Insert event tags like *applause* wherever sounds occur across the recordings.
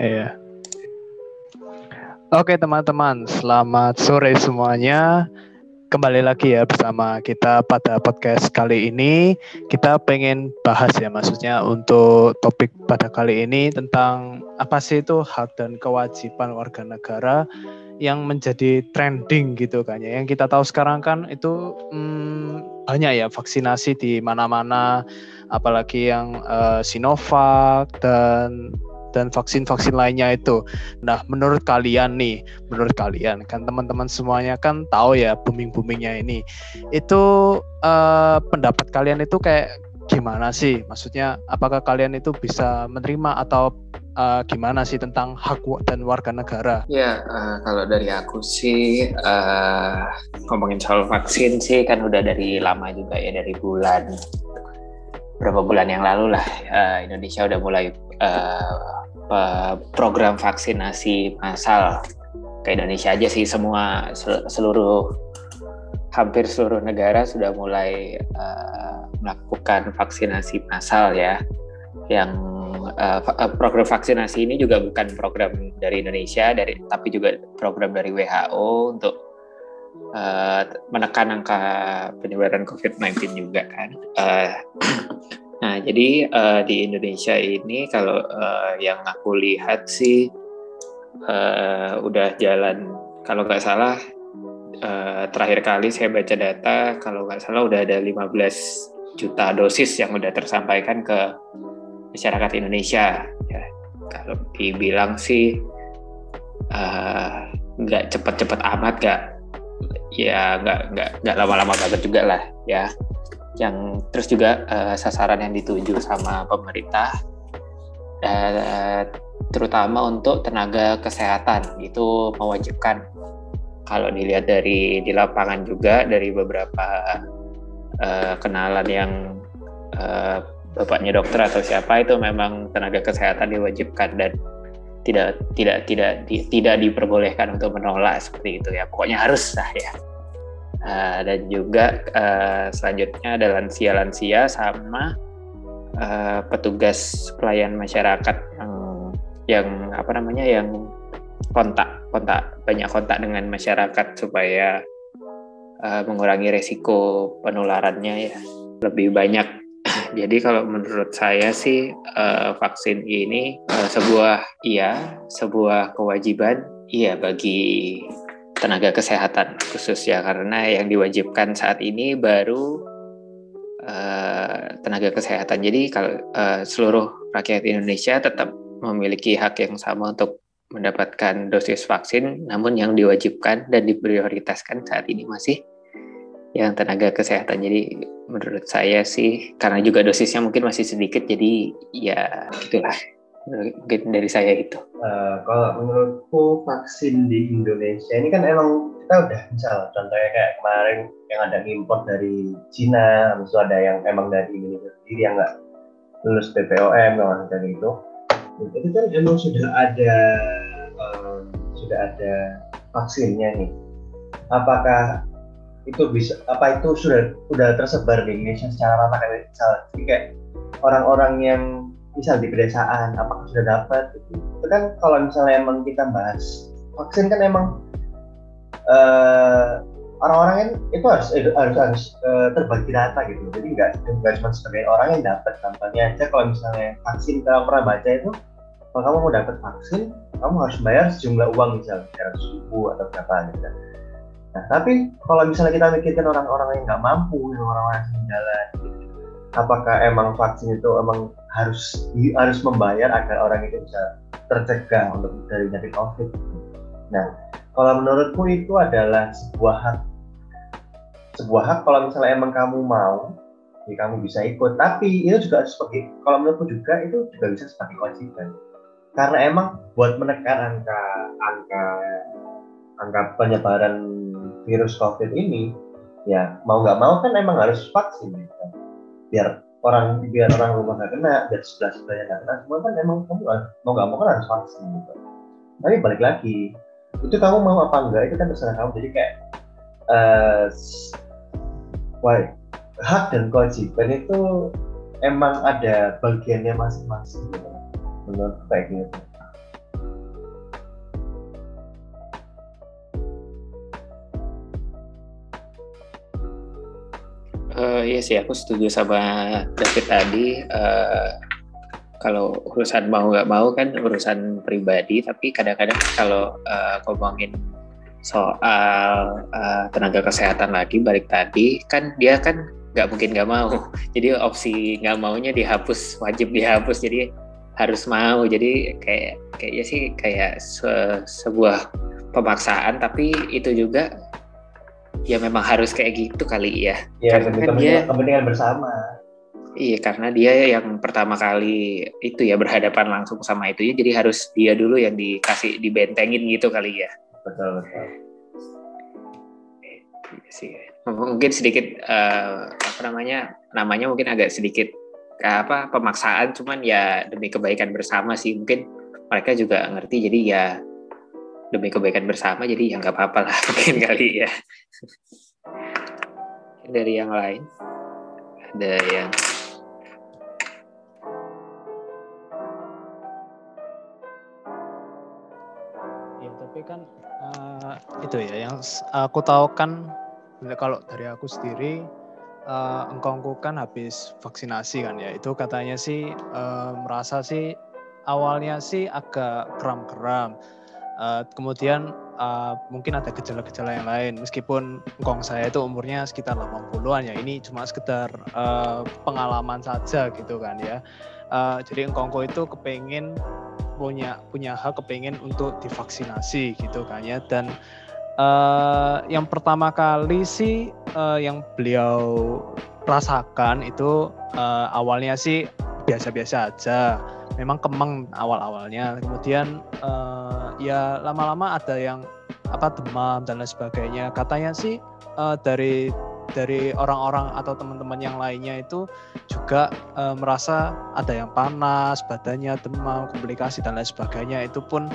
Iya. Oke teman-teman, selamat sore semuanya. Kembali lagi ya bersama kita pada podcast kali ini. Kita pengen bahas ya maksudnya untuk topik pada kali ini tentang apa sih itu hak dan kewajiban warga negara yang menjadi trending gitu kan ya. Yang kita tahu sekarang kan itu hmm, banyak ya vaksinasi di mana-mana apalagi yang uh, Sinovac dan dan vaksin-vaksin lainnya itu. Nah, menurut kalian nih, menurut kalian kan teman-teman semuanya kan tahu ya booming-boomingnya ini. Itu uh, pendapat kalian itu kayak gimana sih? Maksudnya apakah kalian itu bisa menerima atau uh, gimana sih tentang hak dan warga negara? Ya, uh, kalau dari aku sih uh, ngomongin soal vaksin sih kan udah dari lama juga ya dari bulan berapa bulan yang lalu lah uh, Indonesia udah mulai uh, program vaksinasi massal ke Indonesia aja sih. Semua seluruh hampir seluruh negara sudah mulai uh, melakukan vaksinasi massal ya. Yang uh, program vaksinasi ini juga bukan program dari Indonesia dari tapi juga program dari WHO untuk uh, menekan angka penyebaran COVID-19 juga kan. Uh, Nah, jadi uh, di Indonesia ini kalau uh, yang aku lihat sih uh, udah jalan kalau nggak salah uh, terakhir kali saya baca data kalau nggak salah udah ada 15 juta dosis yang udah tersampaikan ke masyarakat Indonesia. Ya, kalau dibilang sih nggak uh, cepet-cepet amat nggak ya nggak nggak nggak lama-lama banget juga lah ya yang terus juga uh, sasaran yang dituju sama pemerintah uh, terutama untuk tenaga kesehatan. Itu mewajibkan. Kalau dilihat dari di lapangan juga dari beberapa uh, kenalan yang uh, bapaknya dokter atau siapa itu memang tenaga kesehatan diwajibkan dan tidak tidak tidak di, tidak diperbolehkan untuk menolak seperti itu ya. Pokoknya harus lah ya Uh, dan juga uh, selanjutnya ada lansia-lansia sama uh, petugas pelayan masyarakat yang yang apa namanya yang kontak kontak banyak kontak dengan masyarakat supaya uh, mengurangi resiko penularannya ya lebih banyak. *clears throat* Jadi kalau menurut saya sih uh, vaksin ini uh, sebuah iya sebuah kewajiban iya bagi tenaga kesehatan khusus ya karena yang diwajibkan saat ini baru uh, tenaga kesehatan. Jadi kalau uh, seluruh rakyat Indonesia tetap memiliki hak yang sama untuk mendapatkan dosis vaksin, namun yang diwajibkan dan diprioritaskan saat ini masih yang tenaga kesehatan. Jadi menurut saya sih karena juga dosisnya mungkin masih sedikit, jadi ya gitulah mungkin dari saya itu. Uh, kalau menurutku vaksin di Indonesia ini kan emang kita udah misal contohnya kayak kemarin yang ada import dari Cina, itu ada yang emang dari Indonesia sendiri yang nggak lulus BPOM kalau kayak gitu. Itu kan emang sudah ada um, sudah ada vaksinnya nih. Apakah itu bisa apa itu sudah sudah tersebar di Indonesia secara rata kayak misal kayak orang-orang yang misal di pedesaan apakah sudah dapat itu, itu kan kalau misalnya emang kita bahas vaksin kan emang uh, orang-orang kan itu harus harus harus uh, terbagi rata gitu. Jadi nggak nggak cuma sebagai orang yang dapat contohnya aja. Kalau misalnya vaksin kalau pernah baca itu kalau kamu mau dapat vaksin kamu harus bayar sejumlah uang misalnya seratus ribu atau berapa gitu nah tapi kalau misalnya kita mikirkan orang-orang yang nggak mampu yang orang-orang yang jalan apakah emang vaksin itu emang harus harus membayar agar orang itu bisa tercegah untuk dari penyakit COVID. Nah, kalau menurutku itu adalah sebuah hak. Sebuah hak kalau misalnya emang kamu mau ya kamu bisa ikut. Tapi itu juga sebagai kalau menurutku juga itu juga bisa sebagai kewajiban. Karena emang buat menekan angka angka angka penyebaran virus covid ini ya mau nggak mau kan emang harus vaksin gitu biar orang biar orang rumah nggak kena biar sebelah sebelahnya nggak kena semua kan emang kamu mau nggak mau kan harus vaksin gitu tapi balik lagi itu kamu mau apa enggak itu kan terserah kamu jadi kayak uh, why, hak dan kewajiban itu emang ada bagiannya masing-masing gitu. menurut kayak gitu Uh, iya sih, aku setuju sama David tadi. Uh, kalau urusan mau nggak mau kan urusan pribadi, tapi kadang-kadang kalau uh, ngomongin soal uh, tenaga kesehatan lagi balik tadi, kan dia kan nggak mungkin nggak mau. *laughs* Jadi opsi nggak maunya dihapus, wajib dihapus. Jadi harus mau. Jadi kayak kayaknya sih kayak se sebuah pemaksaan, tapi itu juga ya memang harus kayak gitu kali ya. Ya, karena kan dia kepentingan bersama. Iya, karena dia yang pertama kali itu ya berhadapan langsung sama itu ya, jadi harus dia dulu yang dikasih dibentengin gitu kali ya. Betul betul. Iya sih. Mungkin sedikit uh, apa namanya namanya mungkin agak sedikit apa pemaksaan, cuman ya demi kebaikan bersama sih mungkin mereka juga ngerti jadi ya demi kebaikan bersama jadi ya nggak apa-apa lah *laughs* mungkin kali ya. Dari yang lain ada yang ya tapi kan uh, itu ya yang aku tahu kan kalau dari aku sendiri uh, engkongku kan habis vaksinasi kan ya. Itu katanya sih uh, merasa sih awalnya sih agak kram-kram Uh, kemudian uh, mungkin ada gejala-gejala yang lain. Meskipun engkong saya itu umurnya sekitar 80-an ya ini cuma sekedar uh, pengalaman saja gitu kan ya. Uh, jadi engkongko itu kepengen punya punya hak kepengen untuk divaksinasi gitu kan ya. Dan uh, yang pertama kali sih uh, yang beliau rasakan itu uh, awalnya sih biasa-biasa aja memang kemeng awal-awalnya kemudian uh, ya lama-lama ada yang apa demam dan lain sebagainya katanya sih uh, dari dari orang-orang atau teman-teman yang lainnya itu juga uh, merasa ada yang panas badannya demam komplikasi dan lain sebagainya itu pun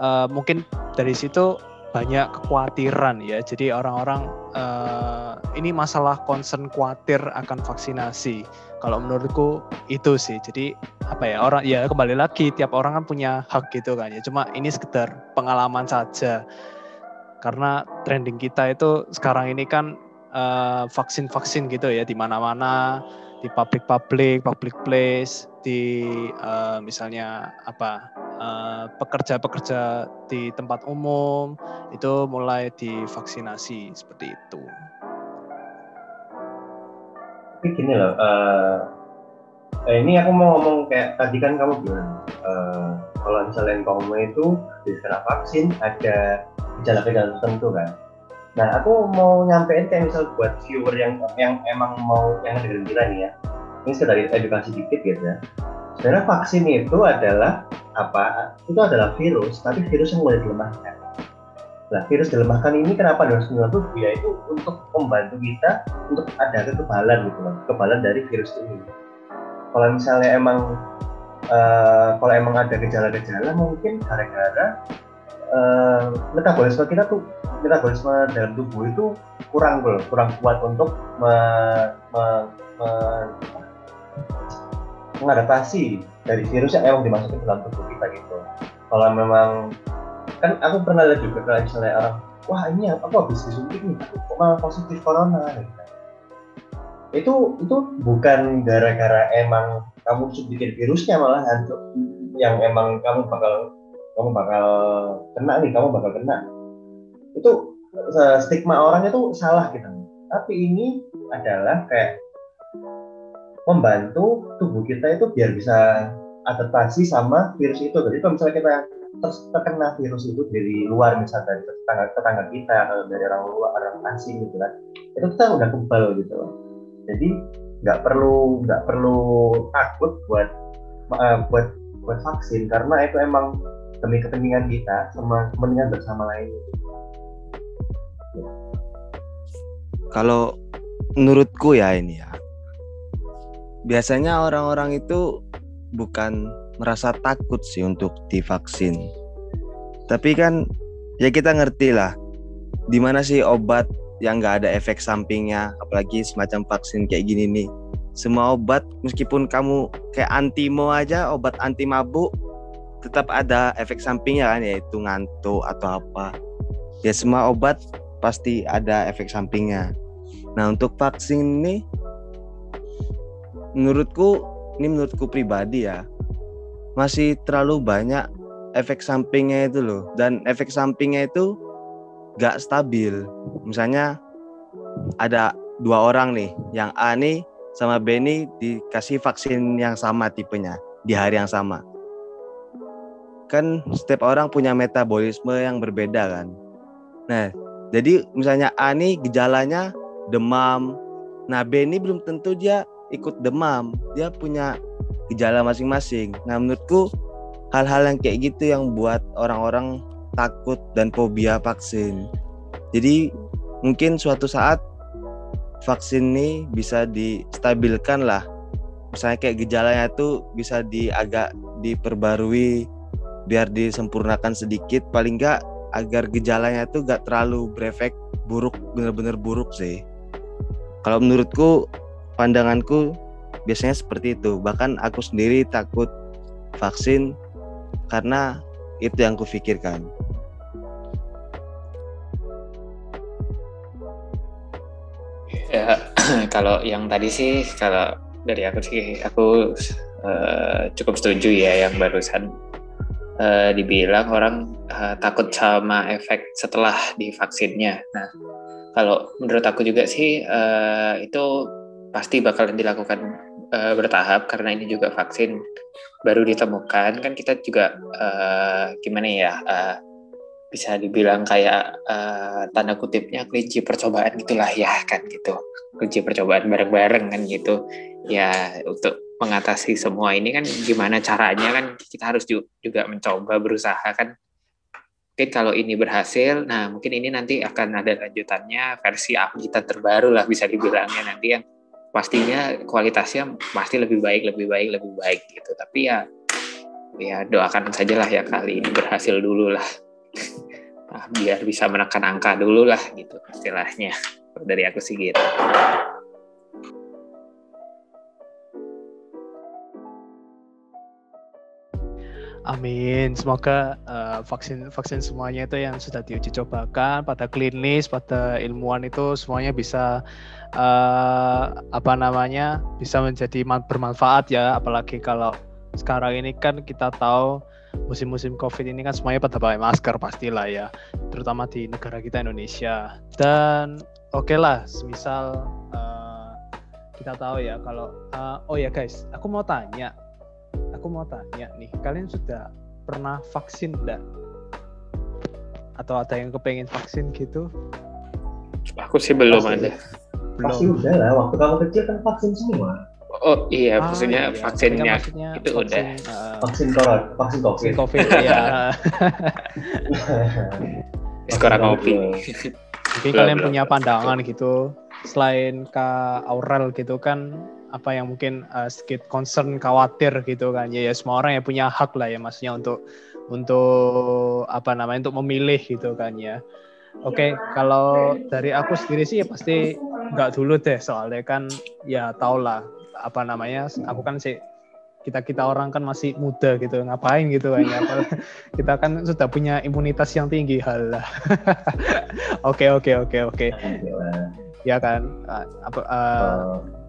uh, mungkin dari situ banyak kekhawatiran ya. Jadi orang-orang uh, ini masalah concern khawatir akan vaksinasi. Kalau menurutku itu sih. Jadi apa ya orang ya kembali lagi tiap orang kan punya hak gitu kan ya. Cuma ini sekedar pengalaman saja. Karena trending kita itu sekarang ini kan eh, vaksin-vaksin gitu ya di mana-mana di public-public, public place, di uh, misalnya apa Eh, pekerja-pekerja di tempat umum itu mulai divaksinasi seperti itu. Tapi gini loh, uh, ini aku mau ngomong kayak tadi kan kamu bilang uh, kalau misalnya kamu itu kena vaksin ada gejala-gejala tertentu kan. Nah aku mau nyampein kayak misal buat viewer yang yang emang mau yang dengerin kita nih ya, ini sekedar edukasi dikit gitu ya sebenarnya vaksin itu adalah apa? Itu adalah virus, tapi virus yang boleh dilemahkan. Nah, virus dilemahkan ini kenapa harus tubuh? Ya itu untuk membantu kita untuk ada kekebalan gitu loh, kekebalan dari virus ini. Kalau misalnya emang uh, kalau emang ada gejala-gejala mungkin gara-gara uh, metabolisme kita tuh metabolisme dalam tubuh itu kurang kurang kuat untuk me, me, me, mengadaptasi dari virus yang emang dimasukin dalam tubuh kita gitu. Kalau memang kan aku pernah lihat juga kalau misalnya orang wah ini aku habis disuntik nih kok malah positif corona gitu. itu itu bukan gara-gara emang kamu suntikin virusnya malah yang emang kamu bakal kamu bakal kena nih kamu bakal kena itu stigma orang itu salah gitu tapi ini adalah kayak membantu tubuh kita itu biar bisa adaptasi sama virus itu. Jadi kalau misalnya kita terkena virus itu dari luar misalnya dari tetangga tetangga kita atau dari orang luar orang asing gitu kan, itu kita udah kebal gitu loh. Jadi nggak perlu nggak perlu takut buat uh, buat buat vaksin karena itu emang demi kepentingan kita sama kepentingan bersama lain. Kalau menurutku ya ini ya biasanya orang-orang itu bukan merasa takut sih untuk divaksin. Tapi kan ya kita ngerti lah di mana sih obat yang nggak ada efek sampingnya, apalagi semacam vaksin kayak gini nih. Semua obat meskipun kamu kayak antimo aja, obat anti mabuk, tetap ada efek sampingnya kan yaitu ngantuk atau apa ya semua obat pasti ada efek sampingnya nah untuk vaksin ini menurutku ini menurutku pribadi ya masih terlalu banyak efek sampingnya itu loh. Dan efek sampingnya itu gak stabil. Misalnya ada dua orang nih yang A nih sama B nih dikasih vaksin yang sama tipenya di hari yang sama. Kan setiap orang punya metabolisme yang berbeda kan. Nah jadi misalnya A nih gejalanya demam nah B ini belum tentu dia ikut demam. Dia punya gejala masing-masing nah menurutku hal-hal yang kayak gitu yang buat orang-orang takut dan fobia vaksin. Jadi mungkin suatu saat vaksin ini bisa distabilkan lah. Misalnya kayak gejalanya itu bisa di agak diperbarui biar disempurnakan sedikit paling enggak agar gejalanya itu gak terlalu berefek buruk bener-bener buruk sih. Kalau menurutku pandanganku biasanya seperti itu. Bahkan aku sendiri takut vaksin karena itu yang kufikirkan. Ya, *clears throat* kalau yang tadi sih, kalau dari aku sih, aku uh, cukup setuju ya yang barusan uh, dibilang orang uh, takut sama efek setelah divaksinnya. Nah, kalau menurut aku juga sih uh, itu pasti bakal dilakukan uh, bertahap karena ini juga vaksin baru ditemukan. Kan kita juga uh, gimana ya uh, bisa dibilang kayak uh, tanda kutipnya kelinci percobaan gitulah ya kan gitu. Kelinci percobaan bareng-bareng kan gitu. Ya untuk mengatasi semua ini kan gimana caranya kan kita harus juga mencoba berusaha kan. Mungkin kalau ini berhasil nah mungkin ini nanti akan ada lanjutannya versi kita terbaru lah bisa dibilangnya nanti yang pastinya kualitasnya pasti lebih baik lebih baik lebih baik gitu. Tapi ya ya doakan sajalah ya kali ini berhasil dulu lah. *laughs* Biar bisa menekan angka dulu lah gitu istilahnya. Dari aku sih gitu Amin. Semoga uh, vaksin vaksin semuanya itu yang sudah diuji cobakan pada klinis, pada ilmuwan itu semuanya bisa uh, apa namanya bisa menjadi bermanfaat ya. Apalagi kalau sekarang ini kan kita tahu musim-musim COVID ini kan semuanya pada pakai masker pastilah ya, terutama di negara kita Indonesia. Dan oke okay lah, semisal uh, kita tahu ya kalau uh, oh ya guys, aku mau tanya aku mau tanya nih, kalian sudah pernah vaksin enggak? Atau ada yang kepengen vaksin gitu? Aku sih belum Pasti, ada. Belum. Pasti udah lah, waktu kamu kecil kan vaksin semua. Oh iya, ah, maksudnya iya. vaksinnya maksudnya itu vaksin, udah. Uh, vaksin corona, vaksin covid. Vaksin covid ya. Sekarang ngopi. Mungkin kalian punya pandangan gitu selain ke Aurel gitu kan apa yang mungkin uh, sedikit concern khawatir gitu kan. Ya, ya semua orang ya punya hak lah ya maksudnya untuk untuk apa namanya untuk memilih gitu kan ya. Oke okay, kalau dari aku sendiri sih ya pasti nggak dulu deh soalnya kan ya tau lah apa namanya aku kan sih kita kita orang kan masih muda gitu ngapain gitu kan ya. *laughs* Kita kan sudah punya imunitas yang tinggi hal lah *laughs* oke oke oke. Oke ya kan? Apa uh, dikhususkan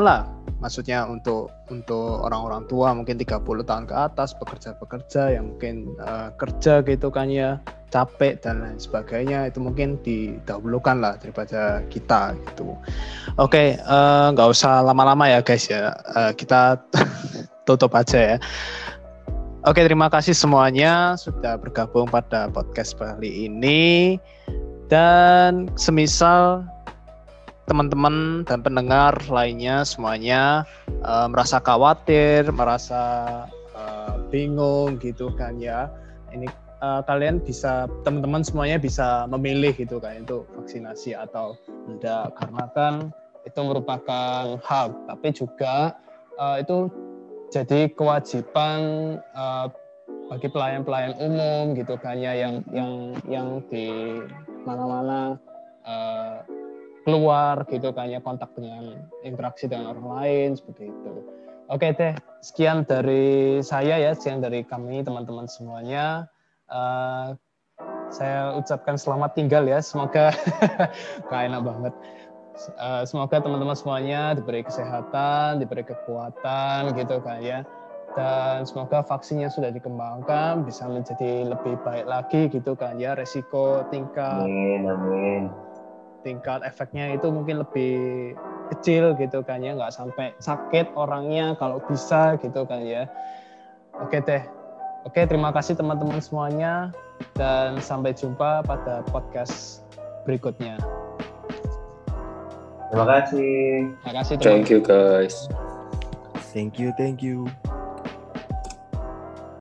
lah maksudnya untuk untuk orang-orang tua mungkin 30 tahun ke atas pekerja-pekerja yang mungkin uh, kerja gitu kan ya capek dan lain sebagainya itu mungkin didahulukan lah daripada kita gitu. Oke okay, uh, nggak usah lama-lama ya guys ya. Uh, kita *laughs* tutup aja ya. Oke, terima kasih semuanya sudah bergabung pada podcast kali ini. Dan semisal teman-teman dan pendengar lainnya semuanya uh, merasa khawatir, merasa uh, bingung gitu kan ya. Ini uh, kalian bisa teman-teman semuanya bisa memilih gitu kan itu vaksinasi atau tidak karena kan itu merupakan hak tapi juga uh, itu jadi kewajiban uh, bagi pelayan-pelayan umum gitu kan ya yang yang yang di mana-mana uh, keluar gitu kan ya kontak dengan interaksi dengan orang lain seperti itu. Oke teh, sekian dari saya ya, sekian dari kami teman-teman semuanya. Uh, saya ucapkan selamat tinggal ya, semoga *laughs* gak enak banget. Uh, semoga teman-teman semuanya diberi kesehatan, diberi kekuatan gitu kan ya. Dan semoga vaksinnya sudah dikembangkan bisa menjadi lebih baik lagi gitu kan ya. Resiko tingkat Amin, amin. Tingkat efeknya itu mungkin lebih kecil gitu kan ya nggak sampai sakit orangnya kalau bisa gitu kan ya oke teh oke terima kasih teman-teman semuanya dan sampai jumpa pada podcast berikutnya Terima kasih. terima kasih teman Thank you guys. Thank you, thank you.